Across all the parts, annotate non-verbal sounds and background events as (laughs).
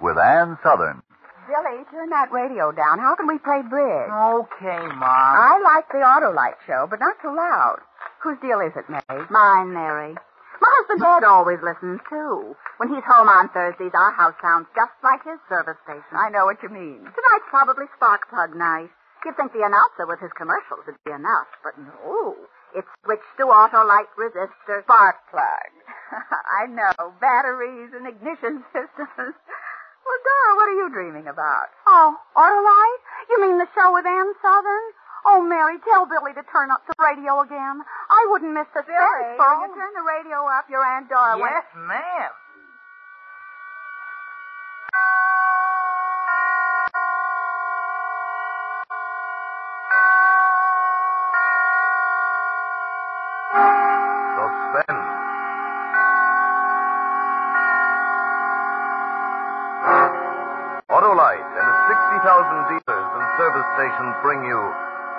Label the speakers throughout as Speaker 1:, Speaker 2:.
Speaker 1: with Ann Sothern.
Speaker 2: Billy, turn that radio down. How can we play bridge?
Speaker 3: Okay, Mom.
Speaker 2: I like the Autolite show, but not too loud. Whose deal is it, Mary?
Speaker 4: Mine, Mary. My husband Ed always listens, too. When he's home on Thursdays, our house sounds just like his service station.
Speaker 2: I know what you mean.
Speaker 4: Tonight's probably spark plug night. You'd think the announcer with his commercials would be enough, but no. It's switched to Autolite resistor.
Speaker 2: Spark plug. (laughs) I know. Batteries and ignition (laughs) systems. Well, Dora, what are you dreaming about?
Speaker 4: Oh, Autolite? You mean the show with Ann Sothern? Oh, Mary, tell Billy to turn up the radio again. I wouldn't miss the
Speaker 2: Billy,
Speaker 4: for
Speaker 2: will you turn the radio up? Your Aunt Dora
Speaker 3: Yes, ma'am.
Speaker 1: Stations bring you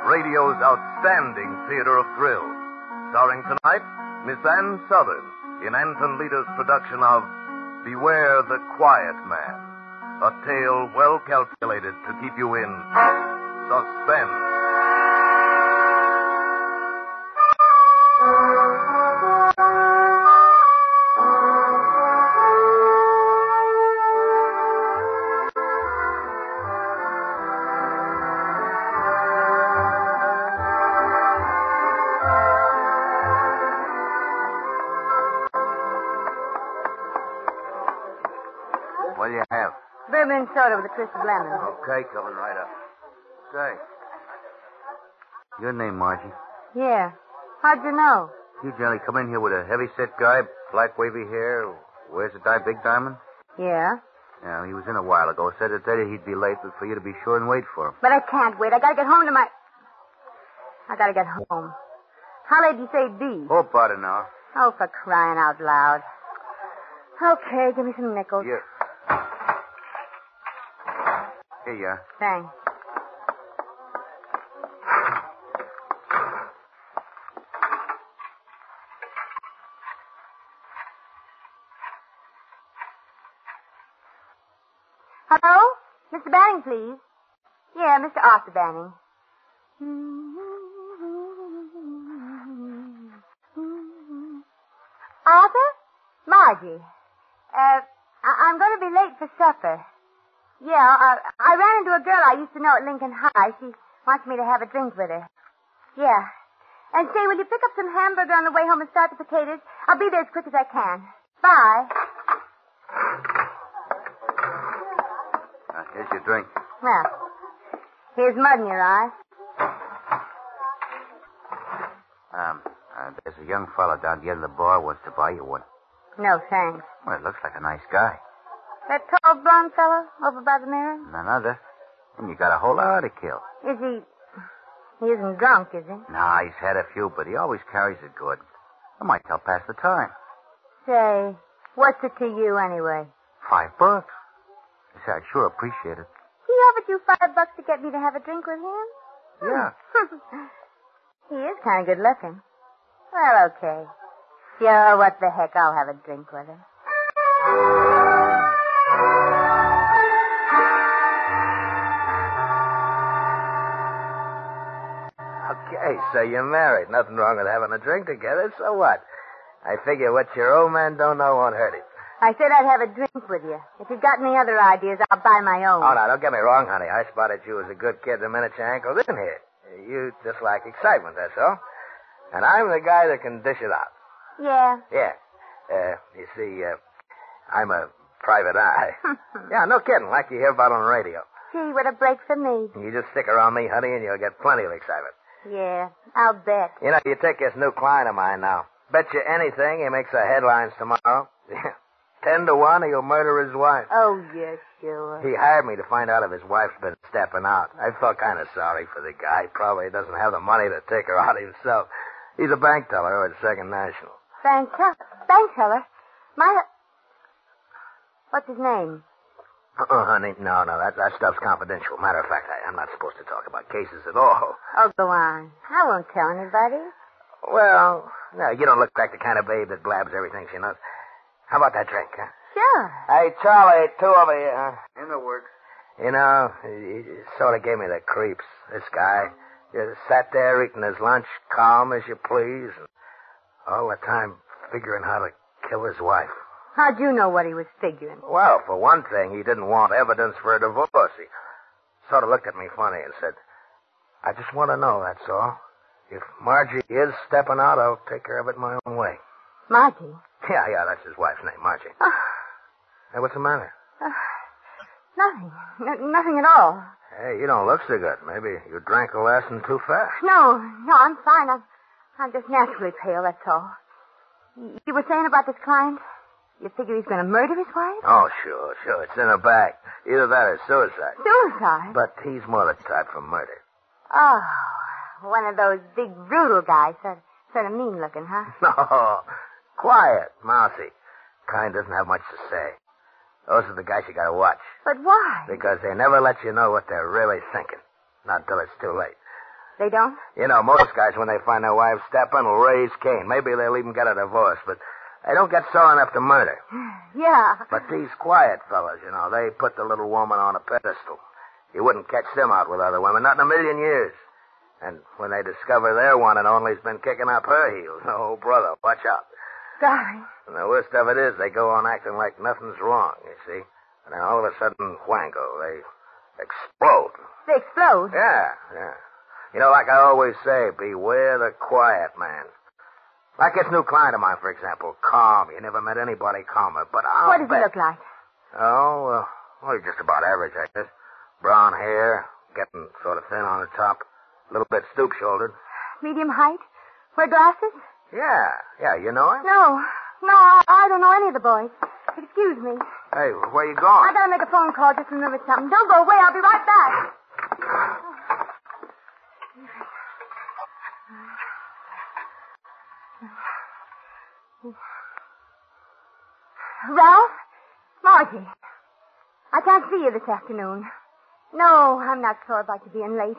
Speaker 1: radio's outstanding theater of thrills. Starring tonight, Miss Ann Sothern in Anton Leader's production of Beware the Quiet Man. A tale well calculated to keep you in suspense.
Speaker 4: Bourbon soda with a twist of lemon.
Speaker 3: Okay, coming right up. Say. Your name, Margie.
Speaker 4: Yeah. How'd you know?
Speaker 3: You generally come in here with a heavy set guy, black wavy hair, wears a di- big diamond?
Speaker 4: Yeah.
Speaker 3: Yeah, he was in a while ago. Said that day he'd be late, but for you to be sure and wait for him.
Speaker 4: But I can't wait. I gotta get home to my. I gotta get home. How late do you say it'd be?
Speaker 3: Oh, about an hour.
Speaker 4: Oh, for crying out loud. Okay, give me some nickels.
Speaker 3: Here. Here.
Speaker 4: Thanks. Hello? Mr. Banning, please. Yeah, Mr. Arthur Banning. Arthur? Margie. Uh, I- I'm going to be late for supper. Yeah, uh, I ran into a girl I used to know at Lincoln High. She wants me to have a drink with her. Yeah. And say, will you pick up some hamburger on the way home and start the potatoes? I'll be there as quick as I can. Bye.
Speaker 3: Here's your drink.
Speaker 4: Well, here's mud in your eye.
Speaker 3: Um, uh, there's a young fellow down the end of the bar wants to buy you one.
Speaker 4: No, thanks.
Speaker 3: Well, it looks like a nice guy.
Speaker 4: That tall blonde fellow over by the mirror?
Speaker 3: None other. And you got a whole hour to kill.
Speaker 4: Is he... He isn't drunk, is he?
Speaker 3: Nah, he's had a few, but he always carries it good. I might help pass the time.
Speaker 4: Say, what's it to you anyway?
Speaker 3: Five bucks. I say, I sure appreciate it.
Speaker 4: He offered you five bucks to get me to have a drink with him?
Speaker 3: Yeah. (laughs)
Speaker 4: he is kind of good looking. Well, okay. Sure, what the heck, I'll have a drink with him.
Speaker 3: Okay, so you're married. Nothing wrong with having a drink together, so what? I figure what your old man don't know won't hurt him.
Speaker 4: I said I'd have a drink with you. If you've got any other ideas, I'll buy my own.
Speaker 3: Oh, now, don't get me wrong, honey. I spotted you as a good kid the minute your ankle's in here. You just like excitement, that's all. And I'm the guy that can dish it out.
Speaker 4: Yeah.
Speaker 3: Yeah. Uh, you see, uh, I'm a private eye. (laughs) yeah, no kidding, like you hear about on the radio.
Speaker 4: Gee, what a break for me.
Speaker 3: You just stick around me, honey, and you'll get plenty of excitement.
Speaker 4: Yeah, I'll bet.
Speaker 3: You know, you take this new client of mine now. Bet you anything he makes the headlines tomorrow. (laughs) Ten to one, he'll murder his wife.
Speaker 4: Oh, yeah, sure.
Speaker 3: He hired me to find out if his wife's been stepping out. I felt kind of sorry for the guy. Probably doesn't have the money to take her out himself. He's a bank teller at Second National.
Speaker 4: Bank teller? Bank teller? My... What's his name?
Speaker 3: Uh-uh, honey. No, no, that, that stuff's confidential. Matter of fact, I, I'm not supposed to talk about cases at all.
Speaker 4: Oh, go on. I won't tell anybody.
Speaker 3: Well, no, you don't look like the kind of babe that blabs everything she knows. How about that drink, huh?
Speaker 4: Sure.
Speaker 3: Hey, Charlie, two over here. Huh?
Speaker 5: In the works.
Speaker 3: You know, he, he sort of gave me the creeps. This guy just sat there eating his lunch, calm as you please, and all the time figuring how to kill his wife.
Speaker 4: How'd you know what he was figuring?
Speaker 3: Well, for one thing, he didn't want evidence for a divorce. He sort of looked at me funny and said, I just want to know, that's all. If Margie is stepping out, I'll take care of it my own way.
Speaker 4: Margie?
Speaker 3: Yeah, yeah, that's his wife's name, Margie.
Speaker 4: Uh,
Speaker 3: Hey, what's the matter?
Speaker 4: uh, nothing. N- nothing at all.
Speaker 3: Hey, you don't look so good. Maybe you drank the last one too fast.
Speaker 4: No, no, I'm fine. I'm, I'm just naturally pale, that's all. You were saying about this client? You figure he's going to murder his wife?
Speaker 3: Oh, sure, sure. It's in her back. Either that or suicide.
Speaker 4: Suicide?
Speaker 3: But he's more the type for murder.
Speaker 4: Oh, one of those big, brutal guys. Sort, sort of mean looking, huh? (laughs)
Speaker 3: No. Quiet, mousy. Kind doesn't have much to say. Those are the guys you gotta watch.
Speaker 4: But why?
Speaker 3: Because they never let you know what they're really thinking. Not till it's too late.
Speaker 4: They don't?
Speaker 3: You know, most guys, when they find their wives stepping, will raise Cain. Maybe they'll even get a divorce, but they don't get sore enough to murder.
Speaker 4: Yeah.
Speaker 3: But these quiet fellas, you know, they put the little woman on a pedestal. You wouldn't catch them out with other women, not in a million years. And when they discover their one and only's been kicking up her heels, (laughs) oh, brother, watch out.
Speaker 4: Golly.
Speaker 3: And the worst of it is they go on acting like nothing's wrong, you see. And then all of a sudden, whango, they explode.
Speaker 4: They explode.
Speaker 3: Yeah, yeah. You know, like I always say, beware the quiet man. Like this new client of mine, for example, calm. You never met anybody calmer, but I'll
Speaker 4: What does he look like?
Speaker 3: Oh, well, well, he's just about average, I guess. Brown hair, getting sort of thin on the top, a little bit stoop-shouldered.
Speaker 4: Medium height? Wear glasses?
Speaker 3: Yeah, yeah, you know him?
Speaker 4: No. No, I, I don't know any of the boys. Excuse me.
Speaker 3: Hey, where you going?
Speaker 4: I gotta make a phone call. Just remembered something. Don't go away. I'll be right back. Ralph? Margie. I can't see you this afternoon. No, I'm not sure about you being late.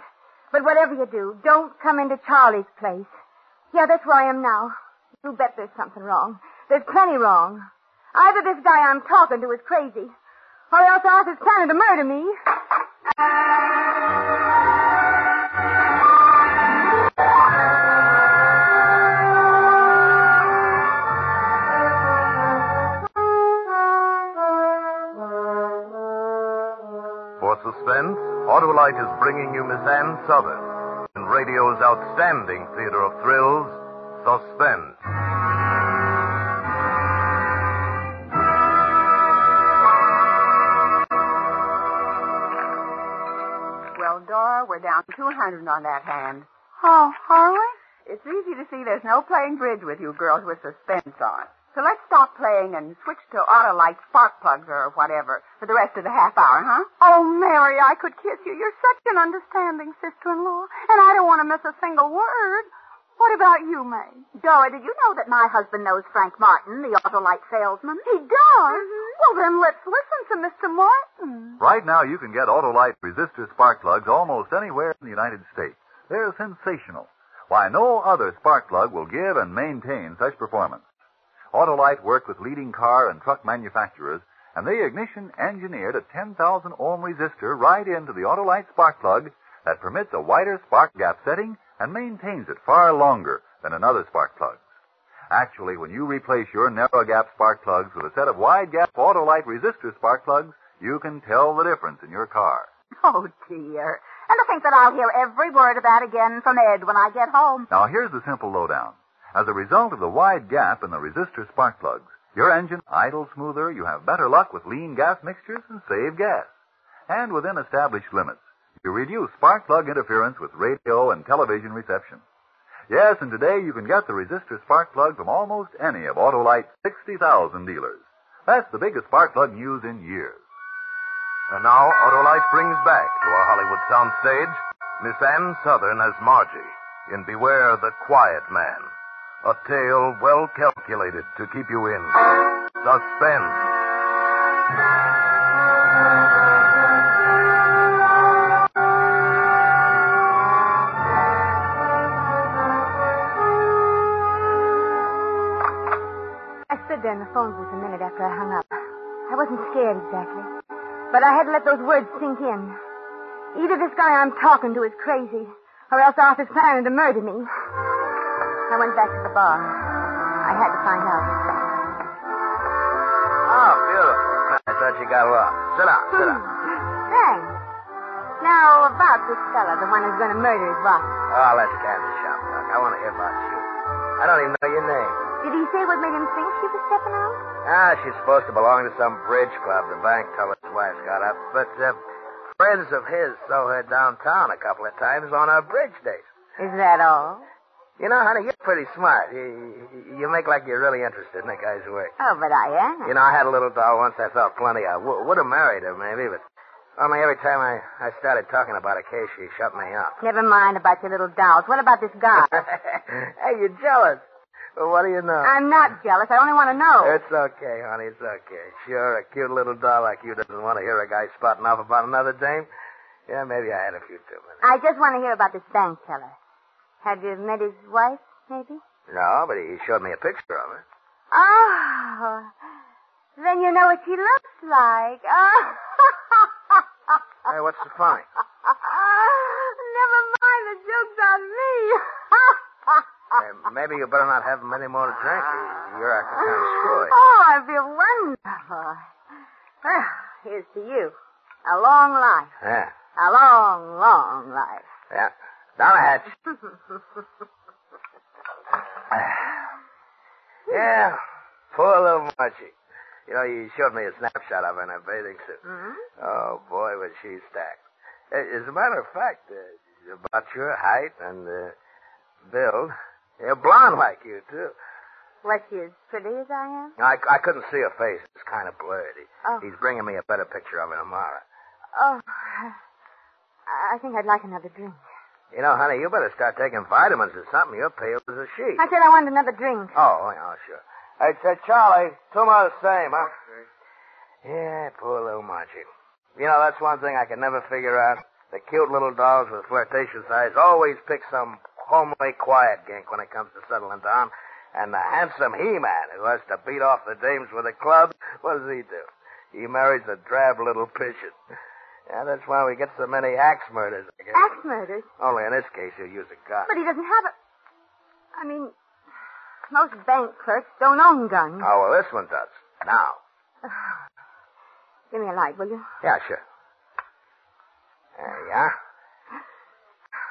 Speaker 4: But whatever you do, don't come into Charlie's place. Yeah, that's where I am now. You bet there's something wrong. There's plenty wrong. Either this guy I'm talking to is crazy, or else Arthur's planning to murder me.
Speaker 1: Suspense, Autolite is bringing you Miss Ann Sothern in radio's outstanding theater of thrills, Suspense.
Speaker 2: Well, Dora, we're down 200 on that hand.
Speaker 4: Oh, are we?
Speaker 2: It's easy to see there's no playing bridge with you girls with suspense on. So let's stop playing and switch to Autolite spark plugs or whatever for the rest of the half hour, huh?
Speaker 6: Oh, Mary, I could kiss you. You're such an understanding sister-in-law, and I don't want to miss a single word. What about you, May?
Speaker 2: Dora, did you know that my husband knows Frank Martin, the Autolite salesman?
Speaker 6: He does? Mm-hmm. Well, then let's listen to Mr. Martin.
Speaker 5: Right now, you can get Autolite resistor spark plugs almost anywhere in the United States. They're sensational. Why, no other spark plug will give and maintain such performance. Autolite worked with leading car and truck manufacturers, and they ignition engineered a 10,000 ohm resistor right into the Autolite spark plug that permits a wider spark gap setting and maintains it far longer than another spark plug. Actually, when you replace your narrow gap spark plugs with a set of wide gap Autolite resistor spark plugs, you can tell the difference in your car.
Speaker 2: Oh, dear. And to think that I'll hear every word of that again from Ed when I get home.
Speaker 5: Now, here's the simple lowdown. As a result of the wide gap in the resistor spark plugs, your engine idles smoother, you have better luck with lean gas mixtures, and save gas. And within established limits, you reduce spark plug interference with radio and television reception. Yes, and today you can get the resistor spark plug from almost any of Autolite's 60,000 dealers. That's the biggest spark plug news in years.
Speaker 1: And now, Autolite brings back to our Hollywood soundstage Miss Ann Sothern as Margie in Beware the Quiet Man. A tale well calculated to keep you in suspense.
Speaker 4: I stood there in the phone booth a minute after I hung up. I wasn't scared exactly, but I had to let those words sink in. Either this guy I'm talking to is crazy, or else Arthur's planning to murder me. I went back to the bar. I had to find out.
Speaker 3: Oh, beautiful. I thought you got lost. Sit down, sit down.
Speaker 4: Thanks. Now, about this fella, the one who's going to murder his wife.
Speaker 3: Oh, let's candy shop talk. I want to hear about you. I don't even know your name.
Speaker 4: Did he say what made him think she was stepping out?
Speaker 3: Ah, she's supposed to belong to some bridge club the bank teller's wife got up. But uh, friends of his saw her downtown a couple of times on her bridge days.
Speaker 4: Is that all?
Speaker 3: You know, honey, pretty smart. You, you make like you're really interested in the guy's work.
Speaker 4: Oh, but I am.
Speaker 3: You know, I had a little doll once I thought plenty of. W- would have married her, maybe, but only every time I, I started talking about a case, she shut me up.
Speaker 4: Never mind about your little dolls. What about this guy? (laughs)
Speaker 3: hey, you're jealous. Well, what do you know?
Speaker 4: I'm not jealous. I only want to know.
Speaker 3: It's okay, honey. It's okay. Sure, a cute little doll like you doesn't want to hear a guy spouting off about another dame. Yeah, maybe I had a few too many.
Speaker 4: I just want to hear about this bank teller. Have you met his wife, maybe?
Speaker 3: No, but he showed me a picture of her.
Speaker 4: Oh, then you know what she looks like. Oh. (laughs)
Speaker 3: Hey, what's the funny?
Speaker 4: Never mind, the joke's on me.
Speaker 3: Hey, maybe you better not have many more to drink. You- You're acting kind of screwy. (laughs)
Speaker 4: Oh, I feel wonderful. Well, here's to you. A long life.
Speaker 3: Yeah,
Speaker 4: A long, long life.
Speaker 3: yeah. Down the hatch. (laughs) (sighs) yeah, poor little Margie. You know, you showed me a snapshot of her in her bathing suit.
Speaker 4: Hmm?
Speaker 3: Oh, boy, was she stacked. As a matter of fact, uh, about your height and uh, build, you're blonde like you, too.
Speaker 4: Was she as pretty as I am?
Speaker 3: I, I couldn't see her face. It's kind of blurred. He,
Speaker 4: Oh.
Speaker 3: He's bringing me a better picture of her tomorrow.
Speaker 4: Oh, (sighs) I think I'd like another drink.
Speaker 3: You know, honey, you better start taking vitamins or something. You're pale as a sheet.
Speaker 4: I said I wanted another drink.
Speaker 3: Oh, oh yeah, sure. Hey, said Charlie, two more the same, huh? Yeah, poor little Margie. You know, that's one thing I can never figure out. The cute little dolls with flirtatious eyes always pick some homely, quiet gink when it comes to settling down. And the handsome he-man who has to beat off the dames with a club, what does he do? He marries a drab little pigeon. Yeah, that's why we get so many axe murders, I guess.
Speaker 4: Axe murders.
Speaker 3: Only in this case, he'll use a gun.
Speaker 4: But he doesn't have a. I mean, most bank clerks don't own guns.
Speaker 3: Oh, well, this one does. Now. (sighs)
Speaker 4: Give me a light, will you?
Speaker 3: Yeah, sure. There you are.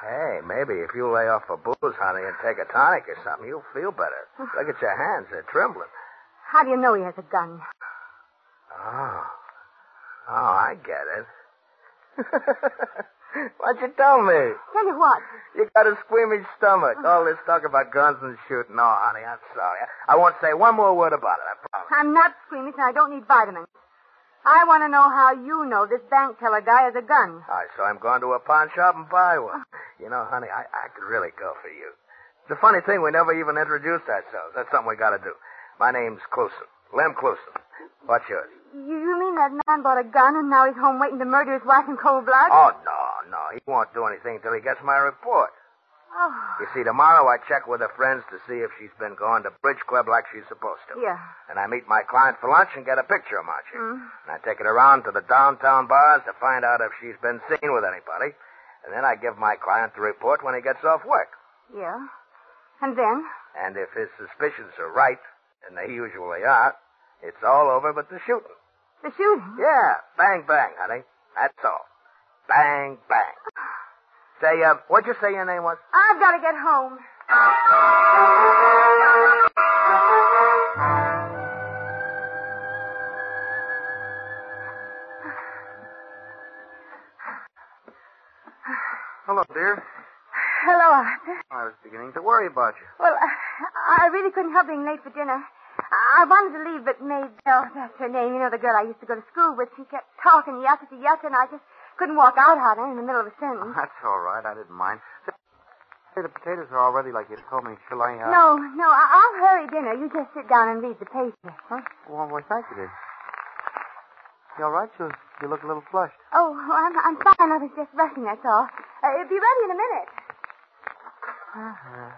Speaker 3: Hey, maybe if you lay off a booze, honey, and take a tonic or something, you'll feel better. (sighs) Look at your hands. They're trembling.
Speaker 4: How do you know he has a gun?
Speaker 3: Oh. Oh, I get it. (laughs) Why'd you tell me?
Speaker 4: Tell you what.
Speaker 3: You got a squeamish stomach. Uh-huh. All this talk about guns and shooting. No, honey, I'm sorry. I won't say one more word about it, I promise.
Speaker 4: I'm not squeamish and I don't need vitamins. I want to know how you know this bank teller guy has a gun.
Speaker 3: All right, so I'm going to a pawn shop and buy one. Oh. You know, honey, I, I could really go for you. The funny thing, we never even introduced ourselves. That's something we got to do. My name's Cluson. Lem Cluson. What's yours?
Speaker 4: You, you mean that man bought a gun and now he's home waiting to murder his wife in cold blood?
Speaker 3: Oh, no, no. He won't do anything until he gets my report.
Speaker 4: Oh.
Speaker 3: You see, tomorrow I check with her friends to see if she's been going to bridge club like she's supposed to.
Speaker 4: Yeah.
Speaker 3: And I meet my client for lunch and get a picture of Margie.
Speaker 4: Mm.
Speaker 3: And I take it around to the downtown bars to find out if she's been seen with anybody. And then I give my client the report when he gets off work.
Speaker 4: Yeah. And then?
Speaker 3: And if his suspicions are right, and they usually are, it's all over but the shooting.
Speaker 4: The shooting?
Speaker 3: Yeah, bang, bang, honey. That's all. Bang, bang. Say, uh, what'd you say your name was?
Speaker 4: I've got to get home.
Speaker 7: Hello, dear. Hello, Arthur. I was beginning to worry about you.
Speaker 4: Well, I, I really couldn't help being late for dinner. I wanted to leave, but Maid Bell, that's her name, you know, the girl I used to go to school with, she kept talking yucca to yucca, and I just couldn't walk out on her in the middle of a sentence.
Speaker 7: That's all right. I didn't mind. Say, the potatoes are all ready like you told me. Shall I, uh...
Speaker 4: No, no, I- I'll hurry dinner. You just sit down and read the paper.
Speaker 7: Huh? Well, well thank you, dear. You all right? You, you look a little flushed.
Speaker 4: Oh, I'm, I'm fine. I was just rushing, that's all. Uh, it'll be ready in a minute.
Speaker 7: Uh-huh.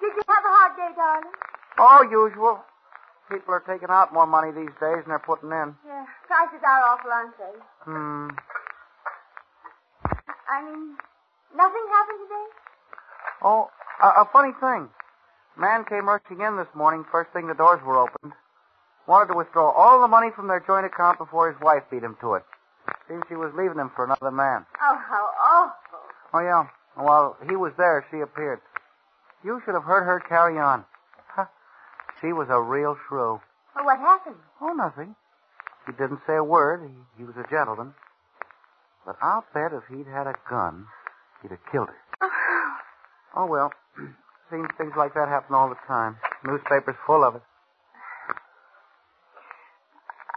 Speaker 4: Did you have a hard day, darling?
Speaker 7: All usual. People are taking out more money these days than they're putting in.
Speaker 4: Yeah, prices are awful, aren't they?
Speaker 7: Hmm.
Speaker 4: I mean, nothing happened today?
Speaker 7: Oh, a, a funny thing. Man came rushing in this morning, first thing the doors were opened. Wanted to withdraw all the money from their joint account before his wife beat him to it. Seems she was leaving him for another man.
Speaker 4: Oh, how awful.
Speaker 7: Oh, yeah. While he was there, she appeared. You should have heard her carry on. She was a real shrew.
Speaker 4: Well, what happened?
Speaker 7: Oh, nothing. He didn't say a word. He, he was a gentleman. But I'll bet if he'd had a gun, he'd have killed her. Oh, well. (clears throat) Seems things like that happen all the time. Newspapers full of it.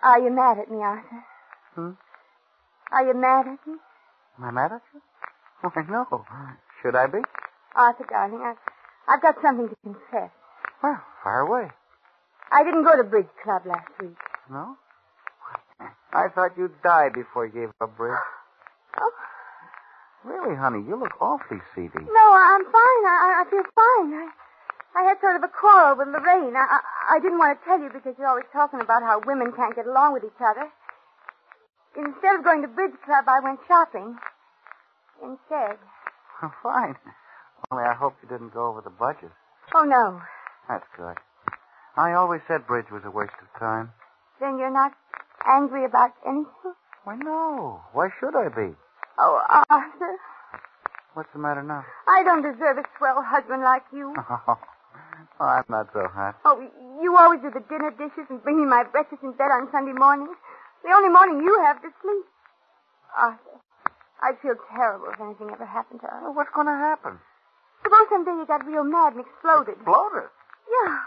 Speaker 4: Are you mad at me, Arthur?
Speaker 7: Hmm?
Speaker 4: Are you mad at me?
Speaker 7: Am I mad at you? (laughs) Why, no. Should I be?
Speaker 4: Arthur, darling, I've, I've got something to confess.
Speaker 7: Well, fire away.
Speaker 4: I didn't go to bridge club last week.
Speaker 7: No? I thought you'd die before you gave up bridge.
Speaker 4: Oh,
Speaker 7: Really, honey, you look awfully seedy.
Speaker 4: no, I'm fine. I, I feel fine. I, I had sort of a quarrel with Lorraine. I, I, I didn't want to tell you because you're always talking about how women can't get along with each other. Instead of going to bridge club, I went shopping. Instead. (laughs)
Speaker 7: Fine. Only I hope you didn't go over the budget.
Speaker 4: Oh, no.
Speaker 7: That's good. I always said bridge was a waste of time.
Speaker 4: Then you're not angry about anything?
Speaker 7: Why, no. Why should I be?
Speaker 4: Oh, Arthur,
Speaker 7: What's the matter now?
Speaker 4: I don't deserve a swell husband like you. (laughs)
Speaker 7: Oh, I'm not so hot.
Speaker 4: Oh, you always do the dinner dishes and bring me my breakfast in bed on Sunday mornings. The only morning you have to sleep. Arthur, I'd feel terrible if anything ever happened to us.
Speaker 7: Well, what's going to happen?
Speaker 4: Suppose someday you got real mad and exploded.
Speaker 7: Exploded.
Speaker 4: Yeah.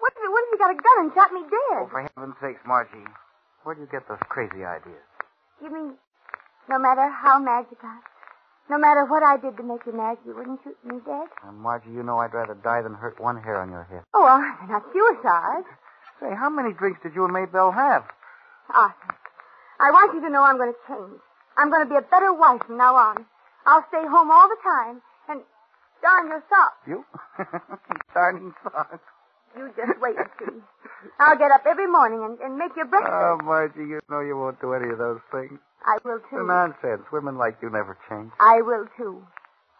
Speaker 4: What if, what if you got a gun and shot me dead?
Speaker 7: Oh, for heaven's sakes, Margie. Where'd you get those crazy ideas?
Speaker 4: You mean no matter how mad you got, no matter what I did to make you mad, you wouldn't shoot me dead?
Speaker 7: Uh, Margie, you know I'd rather die than hurt one hair on your head.
Speaker 4: Oh, Arthur, not suicide.
Speaker 7: Say, how many drinks did you and Maybelle have?
Speaker 4: Arthur, I want you to know I'm going to change. I'm going to be a better wife from now on. I'll stay home all the time and darn your socks.
Speaker 7: You? (laughs) Darning socks.
Speaker 4: You just wait and see. I'll get up every morning and, and make your breakfast.
Speaker 7: Oh, Margie, you know you won't do any of those things.
Speaker 4: I will too.
Speaker 7: Nonsense. Women like you never change.
Speaker 4: I will too.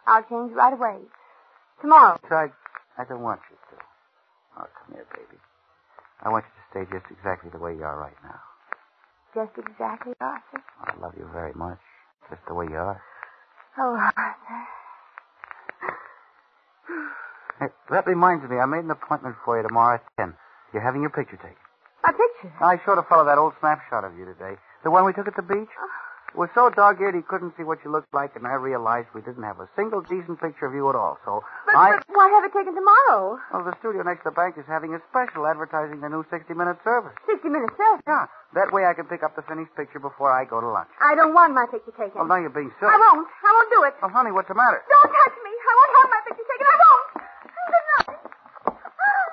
Speaker 4: I'll change right away. Tomorrow.
Speaker 7: Besides, I don't want you to. Oh, come here, baby. I want you to stay just exactly the way you are right now.
Speaker 4: Just exactly, Arthur.
Speaker 7: I love you very much, just the way you are.
Speaker 4: Oh, Arthur. (sighs) (sighs) (sighs)
Speaker 7: Hey, that reminds me, I made an appointment for you tomorrow at 10. You're having your picture taken.
Speaker 4: A picture.
Speaker 7: I showed a fellow that old snapshot of you today. The one we took at the beach. It was so dog-eared he couldn't see what you looked like, and I realized we didn't have a single decent picture of you at all. So
Speaker 4: But,
Speaker 7: I...
Speaker 4: but why have it taken tomorrow?
Speaker 7: Well, the studio next to the bank is having a special advertising the new 60-minute service.
Speaker 4: 60-minute service.
Speaker 7: Yeah, that way I can pick up the finished picture before I go to lunch.
Speaker 4: I don't want my picture taken.
Speaker 7: Well, now you're being silly.
Speaker 4: I won't. I won't do it.
Speaker 7: Oh, honey, what's the matter?
Speaker 4: Don't touch me. I won't have my picture taken. I won't. Good night.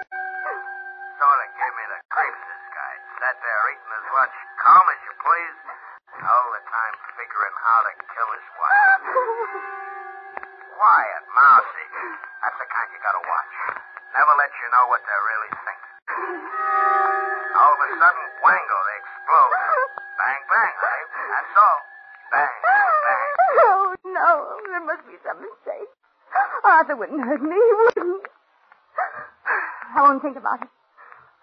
Speaker 7: Sort of gave me the creeps, this guy. Sat there eating his lunch, calm as you please, all the time figuring how to kill his wife. Quiet, mousy. That's the kind you gotta watch. Never let you know what they're really thinking. All of a sudden, wango, they explode. Bang, bang, honey. That's all. Bang, bang.
Speaker 4: Oh, no. There must be some mistake. Arthur wouldn't hurt me. He wouldn't. I won't think about it.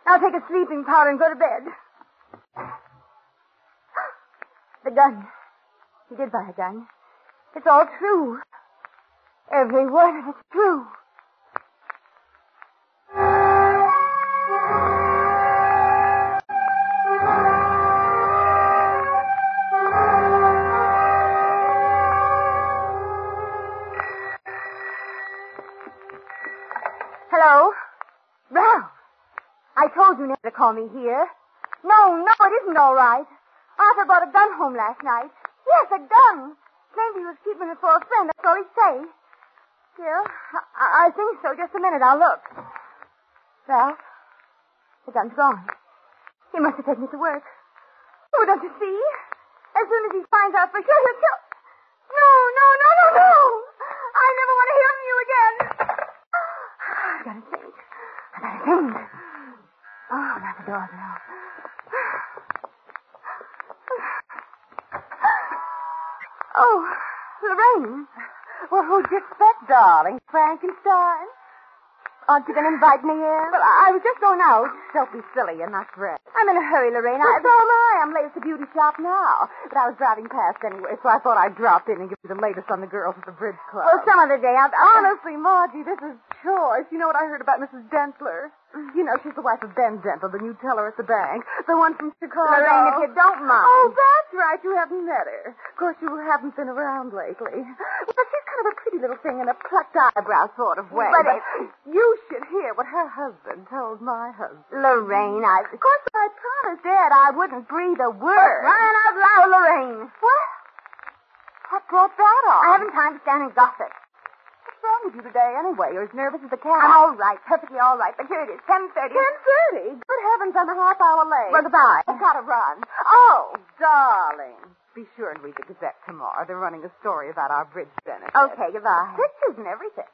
Speaker 4: I'll take a sleeping powder and go to bed. The gun. He did buy a gun. It's all true. Every word of it's true. Call me here. No, no, it isn't all right. Arthur brought a gun home last night. Yes, a gun. Claimed he was keeping it for a friend. That's all he say. Still, I, I think so. Just a minute. I'll look. Ralph, the gun's gone. He must have taken it to work. Oh, don't you see? As soon as he finds out for sure, he'll kill. No, no, no, no, no! I never want to hear from you again. (gasps) I gotta think. I gotta think. Oh, doorbell. Oh, Lorraine.
Speaker 2: Well, who'd you expect, darling? Frankenstein?
Speaker 4: Aren't you going to invite me in?
Speaker 2: Well, I was just going out. Don't be silly. You're not dressed.
Speaker 4: I'm in a hurry, Lorraine. I...
Speaker 2: so am I. I'm late at the beauty shop now. But I was driving past anyway, so I thought I'd drop in and give you the latest on the girls at the Bridge Club.
Speaker 4: Well, some other day. I'll...
Speaker 2: Honestly, Margie, this is choice. You know what I heard about Mrs. Dentler? You know, she's the wife of Ben Dentler, the new teller at the bank. The one from Chicago.
Speaker 4: Lorraine, if you don't mind.
Speaker 2: Oh, that's right. You haven't met her. Of course, you haven't been around lately. Well, she's kind of a pretty little thing in a plucked eyebrow sort of way.
Speaker 4: But
Speaker 2: But you should hear what her husband told my husband.
Speaker 4: Lorraine, I...
Speaker 2: Of course, I promised Ed I wouldn't breathe a word.
Speaker 4: Crying out loud, Lorraine.
Speaker 2: What? What brought that on?
Speaker 4: I haven't time to stand and gossip.
Speaker 2: Wrong with you today, anyway? You're as nervous as a cat.
Speaker 4: I'm all right, perfectly all right. But here it is, 10.30.
Speaker 2: Ten thirty. Good heavens, I'm a half hour late.
Speaker 4: Well, goodbye.
Speaker 2: I've got to run. Oh, darling. Be sure and read the Gazette tomorrow. They're running a story about our bridge benefit.
Speaker 4: Okay, goodbye.
Speaker 2: Pictures and everything.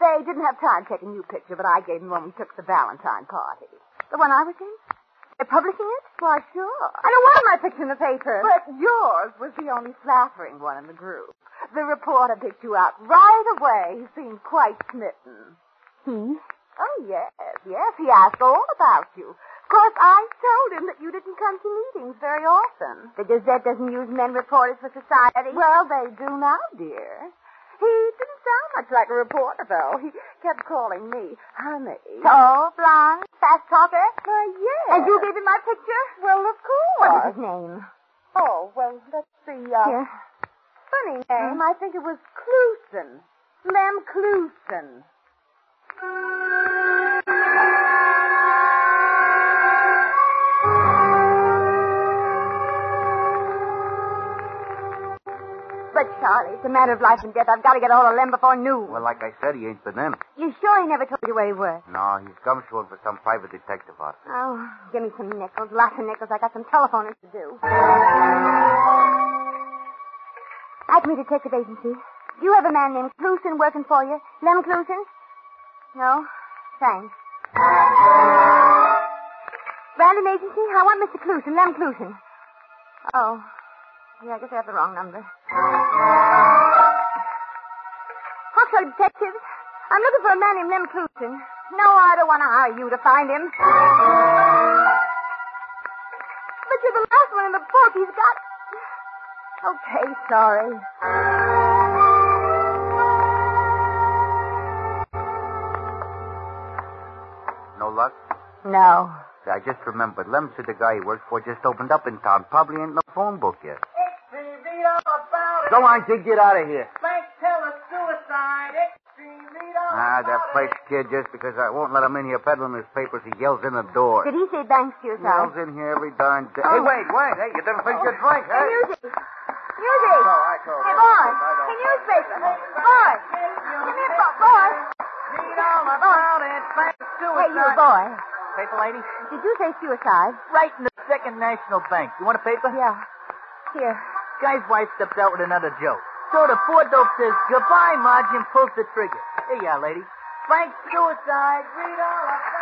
Speaker 2: They didn't have time to take a new picture, but I gave them when we took the Valentine party. The one I was in?
Speaker 4: They're publishing it?
Speaker 2: Why, sure.
Speaker 4: I don't want my picture in the paper.
Speaker 2: But yours was the only flattering one in the group. The reporter picked you out right away. He seemed quite smitten.
Speaker 4: He?
Speaker 2: Oh, yes, yes. He asked all about you. Of course, I told him that you didn't come to meetings very often.
Speaker 4: The Gazette doesn't use men reporters for society.
Speaker 2: Well, they do now, dear. He didn't sound much like a reporter, though. He kept calling me honey.
Speaker 4: Tall, blonde, fast talker.
Speaker 2: Why, yes.
Speaker 4: And you gave him my picture?
Speaker 2: Well, of course.
Speaker 4: What was his name?
Speaker 2: Oh, well, let's see. Uh,
Speaker 4: Here.
Speaker 2: Funny name. I think it was Clusen. Lem Clusen.
Speaker 4: But, Charlie, it's a matter of life and death. I've got to get hold of Lem before noon.
Speaker 7: Well, like I said, he ain't been in.
Speaker 4: You sure he never told you where he was?
Speaker 7: No, he's gumshoeing for some private detective out.
Speaker 4: Oh, give me some nickels. Lots of nickels. I got some telephoning to do. Acme Detective Agency. Do you have a man named Clusen working for you? Lem Clusen? No? Thanks. Brandon Agency? I want Mr. Clusen, Lem Clusen. Oh. Yeah, I guess I have the wrong number. Hawksville Detectives. I'm looking for a man named Lem Clusen. No, I don't want to hire you to find him. But you're the last one in the book. He's got. Okay, sorry.
Speaker 7: No luck?
Speaker 4: No.
Speaker 7: I just remembered. Lem said the guy he works for just opened up in town. Probably ain't no phone book yet. Go on, kid, get out of here. Frank Taylor suicide. XTV all Ah, that fresh kid, just because I won't let him in here peddling his papers, he yells in the door.
Speaker 4: Did he say thanks to
Speaker 7: Yells
Speaker 4: yourself?
Speaker 7: in here every darn day.
Speaker 4: Oh.
Speaker 7: Hey, wait, wait. Hey, you didn't finish your drink, huh?
Speaker 4: Music. Music.
Speaker 7: Oh, I told
Speaker 4: Hey, boy.
Speaker 7: I don't-
Speaker 4: Hey, newspaper. Boy. Give me a book, boy. Hey, you, boy.
Speaker 8: Paper lady?
Speaker 4: Did you say suicide?
Speaker 8: Right in the Second National Bank. You want a paper?
Speaker 4: Yeah. Here.
Speaker 8: Guy's wife steps out with another joke. So the poor dope says, goodbye, Marge, and pulls the trigger. Here you are, lady. Frank suicide. Read all about it.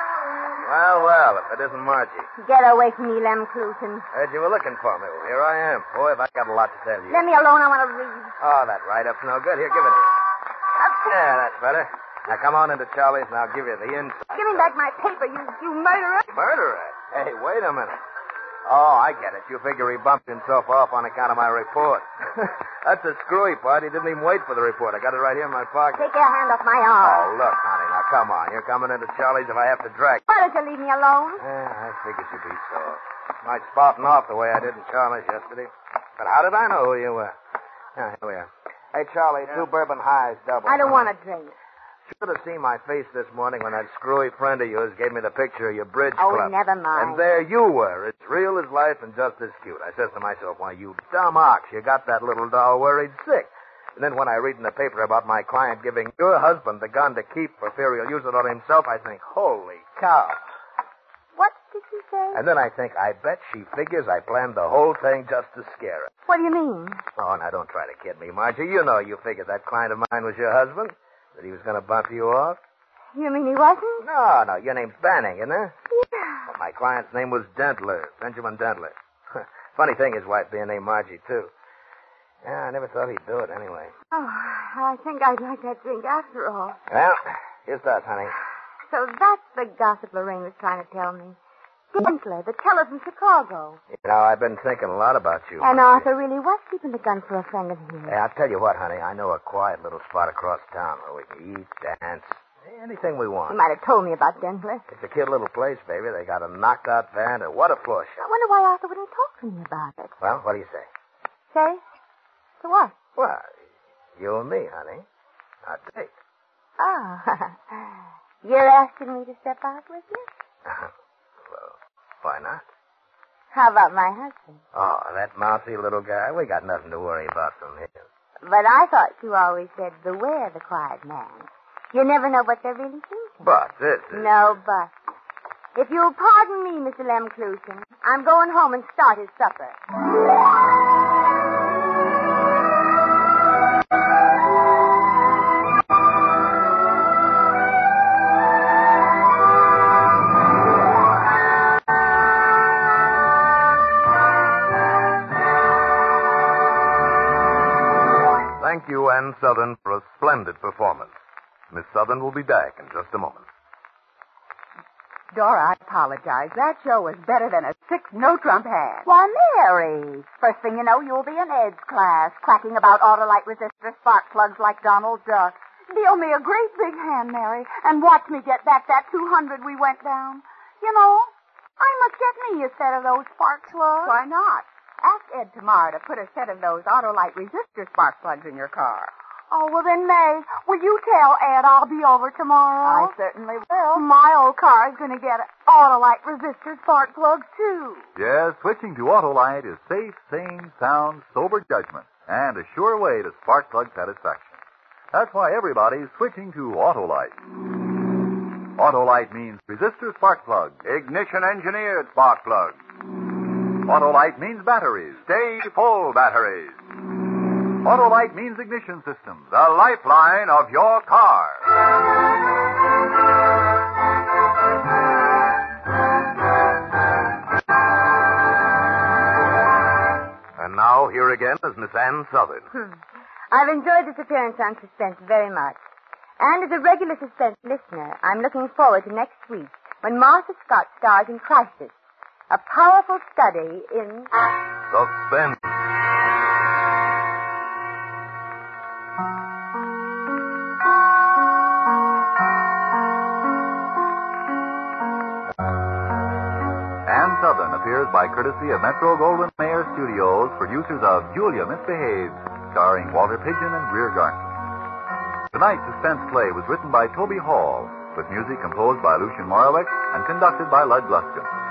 Speaker 3: Well, well, if it isn't Margie.
Speaker 4: Get away from me, Lem Clusen.
Speaker 3: Heard you were looking for me. Well, here I am. Boy, have I got a lot to tell you.
Speaker 4: Let me alone. I want to read.
Speaker 3: Oh, that write-up's no good. Here, give it here. Yeah, that's better. Now come on into Charlie's and I'll give you the inside.
Speaker 4: Give me back my paper, you, you murderer.
Speaker 3: Murderer? Hey, wait a minute. Oh, I get it. You figure he bumped himself off on account of my report. (laughs) That's a screwy part. He didn't even wait for the report. I got it right here in my pocket.
Speaker 4: Take your hand off my arm.
Speaker 3: Oh, look, honey. Now, come on. You're coming into Charlie's if I have to drag.
Speaker 4: Why don't you leave me alone?
Speaker 3: Yeah, I figured you'd be sore. Might spouting off the way I did in Charlie's yesterday. But how did I know who you were? Yeah, here we are. Hey, Charlie, two bourbon highs, double.
Speaker 4: I don't want a drink.
Speaker 3: Should have seen my face this morning when that screwy friend of yours gave me the picture of your bridge
Speaker 4: Oh,
Speaker 3: club.
Speaker 4: never mind.
Speaker 3: And there you were, as real as life and just as cute. I says to myself, why, you dumb ox, you got that little doll worried sick. And then when I read in the paper about my client giving your husband the gun to keep for fear he'll use it on himself, I think, holy cow.
Speaker 4: What did you say?
Speaker 3: And then I think, I bet she figures I planned the whole thing just to scare her.
Speaker 4: What do you mean?
Speaker 3: Oh, now don't try to kid me, Margie. You know you figured that client of mine was your husband. That he was going to bump you off.
Speaker 4: You mean he wasn't?
Speaker 3: No, no, your name's Banning, isn't it?
Speaker 4: Yeah.
Speaker 3: Well, my client's name was Dentler, Benjamin Dentler. (laughs) Funny thing, his wife being named Margie, too. Yeah, I never thought he'd do it anyway.
Speaker 4: Oh, I think I'd like that drink after all.
Speaker 3: Well, here's that, honey.
Speaker 4: So that's the gossip Lorraine was trying to tell me. Dentler, the teller from Chicago.
Speaker 3: You know, I've been thinking a lot about you.
Speaker 4: And. Arthur really was keeping the gun for a friend of his.
Speaker 3: Hey, I'll tell you what, honey. I know a quiet little spot across town where we can eat, dance, anything we want.
Speaker 4: You might have told me about Dentler.
Speaker 3: It's a cute little place, baby. They got a knocked out band, and what a floor
Speaker 4: I wonder why Arthur wouldn't talk to me about it.
Speaker 3: Well, what do you say?
Speaker 4: Say? To what?
Speaker 3: Well, you and me, honey. A date.
Speaker 4: Oh. (laughs) You're asking me to step out with you? (laughs)
Speaker 3: well, why not?
Speaker 4: How about my husband?
Speaker 3: Oh, that mousy little guy. We got nothing to worry about from him.
Speaker 4: But I thought you always said beware the quiet man. You never know what they're really thinking.
Speaker 3: But this is.
Speaker 4: No, but. If you'll pardon me, Mr. Lem Clusen, I'm going home and start his supper.
Speaker 1: Ann Sothern, for a splendid performance. Miss Sothern will be back in just a moment.
Speaker 2: Dora, I apologize. That show was better than a six no trump had.
Speaker 6: Why, Mary, first thing you know, you'll be in Ed's class, quacking about Autolite resistor spark plugs like Donald Duck. Deal me a great big hand, Mary, and watch me get back that 200 we went down. You know, I must get me a set of those spark plugs.
Speaker 2: Why not? Ask Ed tomorrow to put a set of those Autolite resistor spark plugs in your car.
Speaker 6: Oh, well then, May, will you tell Ed I'll be over tomorrow?
Speaker 2: I certainly will.
Speaker 6: My old car's gonna get Autolite resistor spark plugs, too.
Speaker 5: Yes, switching to Autolite is safe, sane, sound, sober judgment, and a sure way to spark plug satisfaction. That's why everybody's switching to Autolite. Autolite means resistor spark plug.
Speaker 9: Ignition engineered spark plugs.
Speaker 5: Autolite means batteries.
Speaker 9: Stay full batteries.
Speaker 5: Autolite means ignition systems.
Speaker 9: The lifeline of your car.
Speaker 1: And now, here again is Miss Ann Sothern.
Speaker 4: Hmm. I've enjoyed this appearance on Suspense very much. And as a regular Suspense listener, I'm looking forward to next week when Martha Scott stars in Crisis, a powerful study in.
Speaker 1: Suspense.
Speaker 5: Ann Sothern appears by courtesy of Metro Goldwyn Mayer Studios, producers of Julia Misbehaves, starring Walter Pidgeon and Greer Garson. Tonight's suspense play was written by Toby Hall, with music composed by Lucien Moraweck and conducted by Lud Gluskin.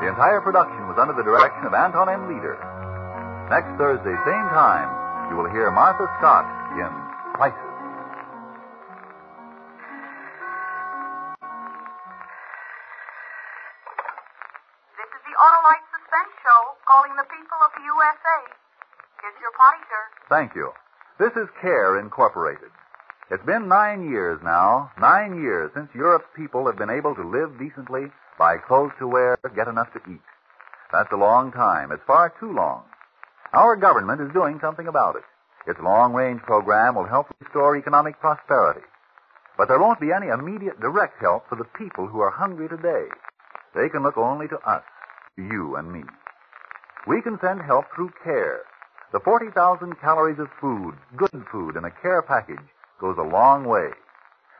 Speaker 5: The entire production was under the direction of Anton M. Leader. Next Thursday, same time, you will hear Martha Scott in Crisis.
Speaker 6: This is the Autolite Suspense Show calling the people of the USA. Here's your potty, sir.
Speaker 5: Thank you. This is CARE Incorporated. It's been nine years now, nine years since Europe's people have been able to live decently, buy clothes to wear, get enough to eat. That's a long time. It's far too long. Our government is doing something about it. Its long-range program will help restore economic prosperity. But there won't be any immediate direct help for the people who are hungry today. They can look only to us, you and me. We can send help through CARE. The 40,000 calories of food, good food, in a CARE package goes a long way.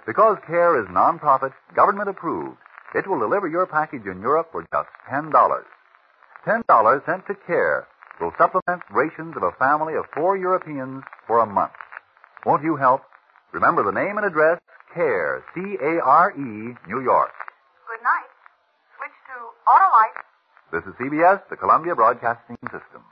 Speaker 5: Because CARE is non-profit, government approved, it will deliver your package in Europe for just $10. $10 sent to CARE will supplement rations of a family of four Europeans for a month. Won't you help? Remember the name and address, CARE, C-A-R-E, New York.
Speaker 2: Good night. Switch to Autolite.
Speaker 5: This is CBS, the Columbia Broadcasting System.